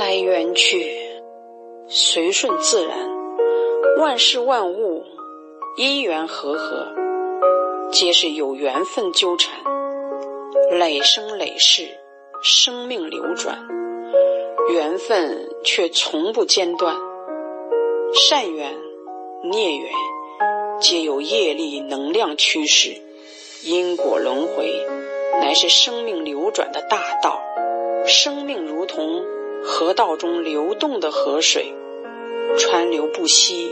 来缘去，随顺自然，万事万物因缘和合，皆是有缘分纠缠，累生累世，生命流转，缘分却从不间断。善缘、孽缘，皆有业力能量驱使，因果轮回，乃是生命流转的大道。生命如同河道中流动的河水，川流不息，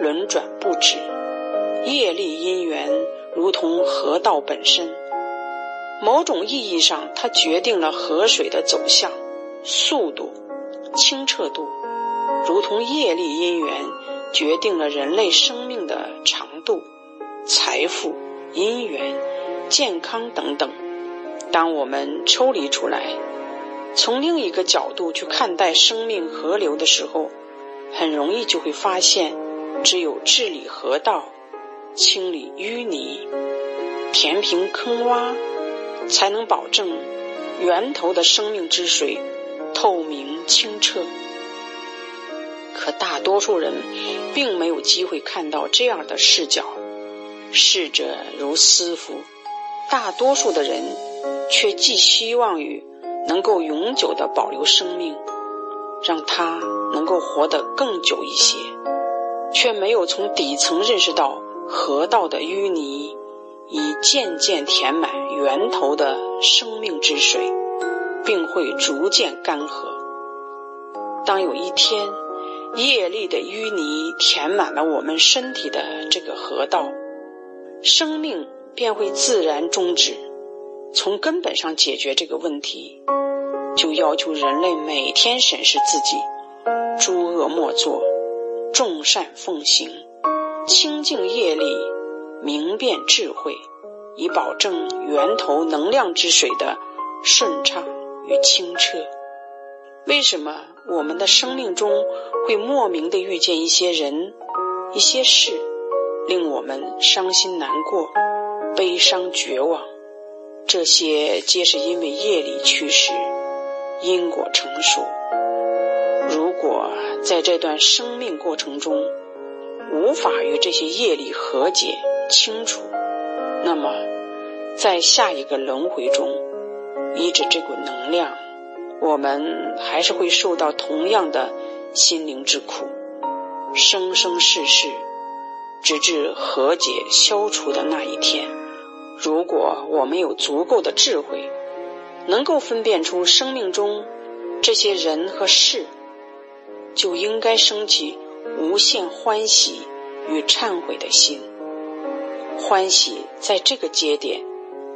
轮转不止。业力因缘如同河道本身，某种意义上，它决定了河水的走向、速度、清澈度，如同业力因缘决定了人类生命的长度、财富、姻缘、健康等等。当我们抽离出来。从另一个角度去看待生命河流的时候，很容易就会发现，只有治理河道、清理淤泥、填平坑洼，才能保证源头的生命之水透明清澈。可大多数人并没有机会看到这样的视角，逝者如斯夫，大多数的人却寄希望于。能够永久的保留生命，让它能够活得更久一些，却没有从底层认识到河道的淤泥已渐渐填满源头的生命之水，并会逐渐干涸。当有一天业力的淤泥填满了我们身体的这个河道，生命便会自然终止。从根本上解决这个问题，就要求人类每天审视自己，诸恶莫作，众善奉行，清净业力，明辨智慧，以保证源头能量之水的顺畅与清澈。为什么我们的生命中会莫名的遇见一些人、一些事，令我们伤心难过、悲伤绝望？这些皆是因为业力驱使，因果成熟。如果在这段生命过程中无法与这些业力和解清除，那么在下一个轮回中，依着这股能量，我们还是会受到同样的心灵之苦，生生世世，直至和解消除的那一天。如果我们有足够的智慧，能够分辨出生命中这些人和事，就应该升起无限欢喜与忏悔的心。欢喜在这个节点，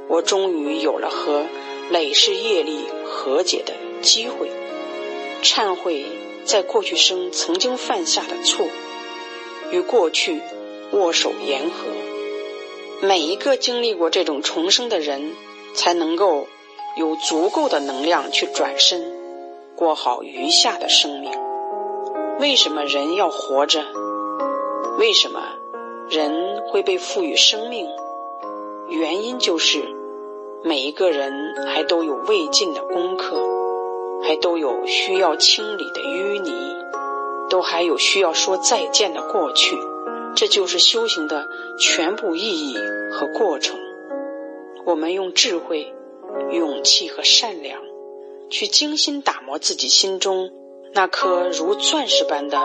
我终于有了和累世业力和解的机会；忏悔在过去生曾经犯下的错，与过去握手言和。每一个经历过这种重生的人，才能够有足够的能量去转身，过好余下的生命。为什么人要活着？为什么人会被赋予生命？原因就是每一个人还都有未尽的功课，还都有需要清理的淤泥，都还有需要说再见的过去。这就是修行的全部意义和过程。我们用智慧、勇气和善良，去精心打磨自己心中那颗如钻石般的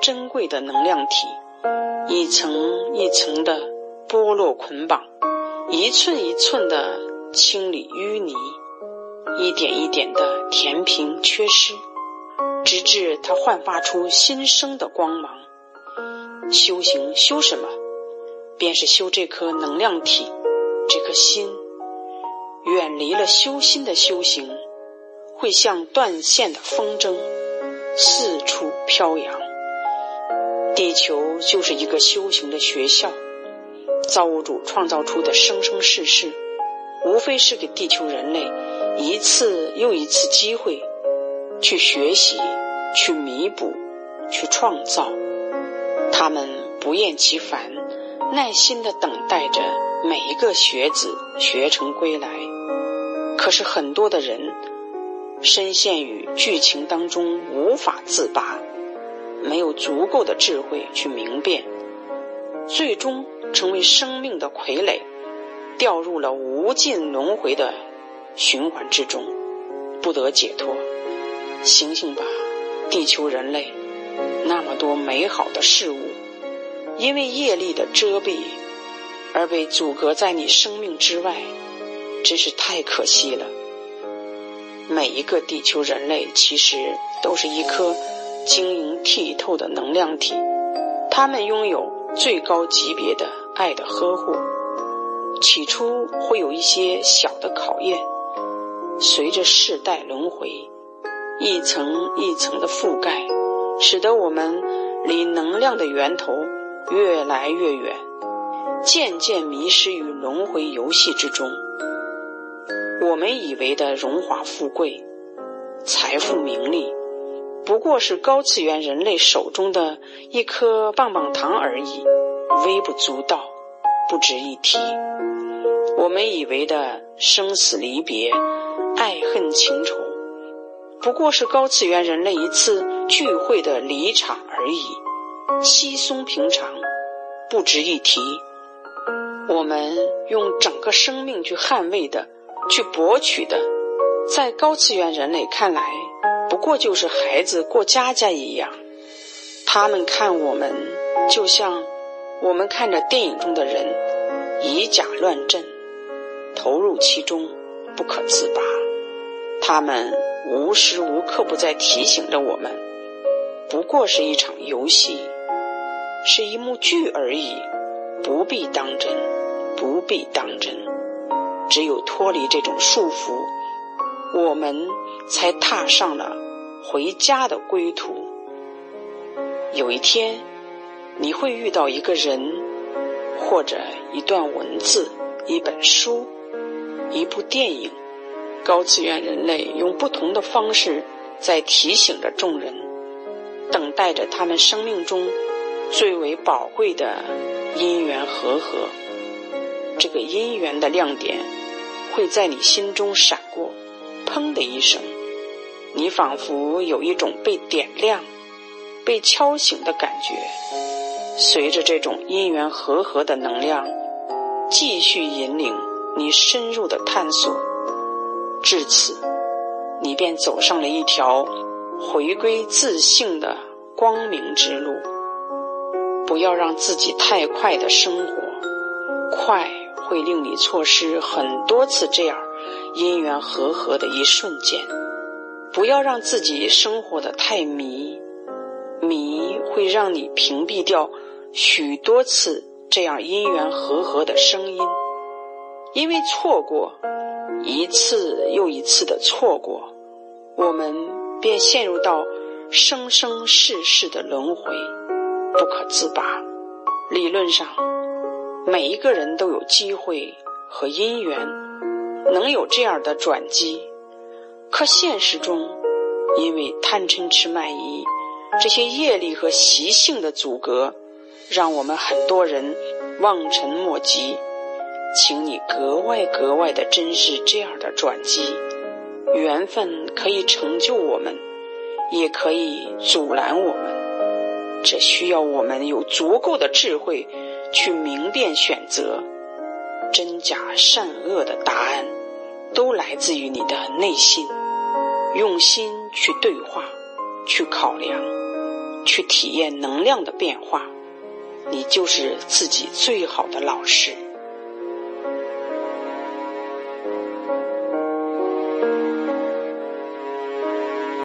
珍贵的能量体，一层一层的剥落捆绑，一寸一寸的清理淤泥，一点一点的填平缺失，直至它焕发出新生的光芒。修行修什么？便是修这颗能量体，这颗心。远离了修心的修行，会像断线的风筝，四处飘扬。地球就是一个修行的学校，造物主创造出的生生世世，无非是给地球人类一次又一次机会，去学习，去弥补，去创造。他们不厌其烦，耐心的等待着每一个学子学成归来。可是很多的人深陷于剧情当中无法自拔，没有足够的智慧去明辨，最终成为生命的傀儡，掉入了无尽轮回的循环之中，不得解脱。醒醒吧，地球人类！那么多美好的事物，因为业力的遮蔽而被阻隔在你生命之外，真是太可惜了。每一个地球人类其实都是一颗晶莹剔透的能量体，他们拥有最高级别的爱的呵护。起初会有一些小的考验，随着世代轮回，一层一层的覆盖，使得我们离能量的源头越来越远，渐渐迷失于轮回游戏之中。我们以为的荣华富贵、财富名利，不过是高次元人类手中的一颗棒棒糖而已，微不足道，不值一提。我们以为的生死离别、爱恨情仇，不过是高次元人类一次聚会的离场而已，稀松平常，不值一提。我们用整个生命去捍卫的。去博取的，在高次元人类看来，不过就是孩子过家家一样。他们看我们，就像我们看着电影中的人，以假乱真，投入其中不可自拔。他们无时无刻不在提醒着我们，不过是一场游戏，是一幕剧而已，不必当真，不必当真。只有脱离这种束缚，我们才踏上了回家的归途。有一天，你会遇到一个人，或者一段文字、一本书、一部电影。高次元人类用不同的方式在提醒着众人，等待着他们生命中最为宝贵的因缘和合。这个因缘的亮点会在你心中闪过，砰的一声，你仿佛有一种被点亮、被敲醒的感觉。随着这种因缘和合的能量继续引领你深入的探索，至此，你便走上了一条回归自信的光明之路。不要让自己太快的生活，快。会令你错失很多次这样因缘和合的一瞬间。不要让自己生活的太迷，迷会让你屏蔽掉许多次这样因缘和合的声音。因为错过一次又一次的错过，我们便陷入到生生世世的轮回，不可自拔。理论上。每一个人都有机会和因缘，能有这样的转机。可现实中，因为贪嗔痴慢疑这些业力和习性的阻隔，让我们很多人望尘莫及。请你格外格外的珍视这样的转机。缘分可以成就我们，也可以阻拦我们。这需要我们有足够的智慧。去明辨选择，真假善恶的答案，都来自于你的内心。用心去对话，去考量，去体验能量的变化，你就是自己最好的老师。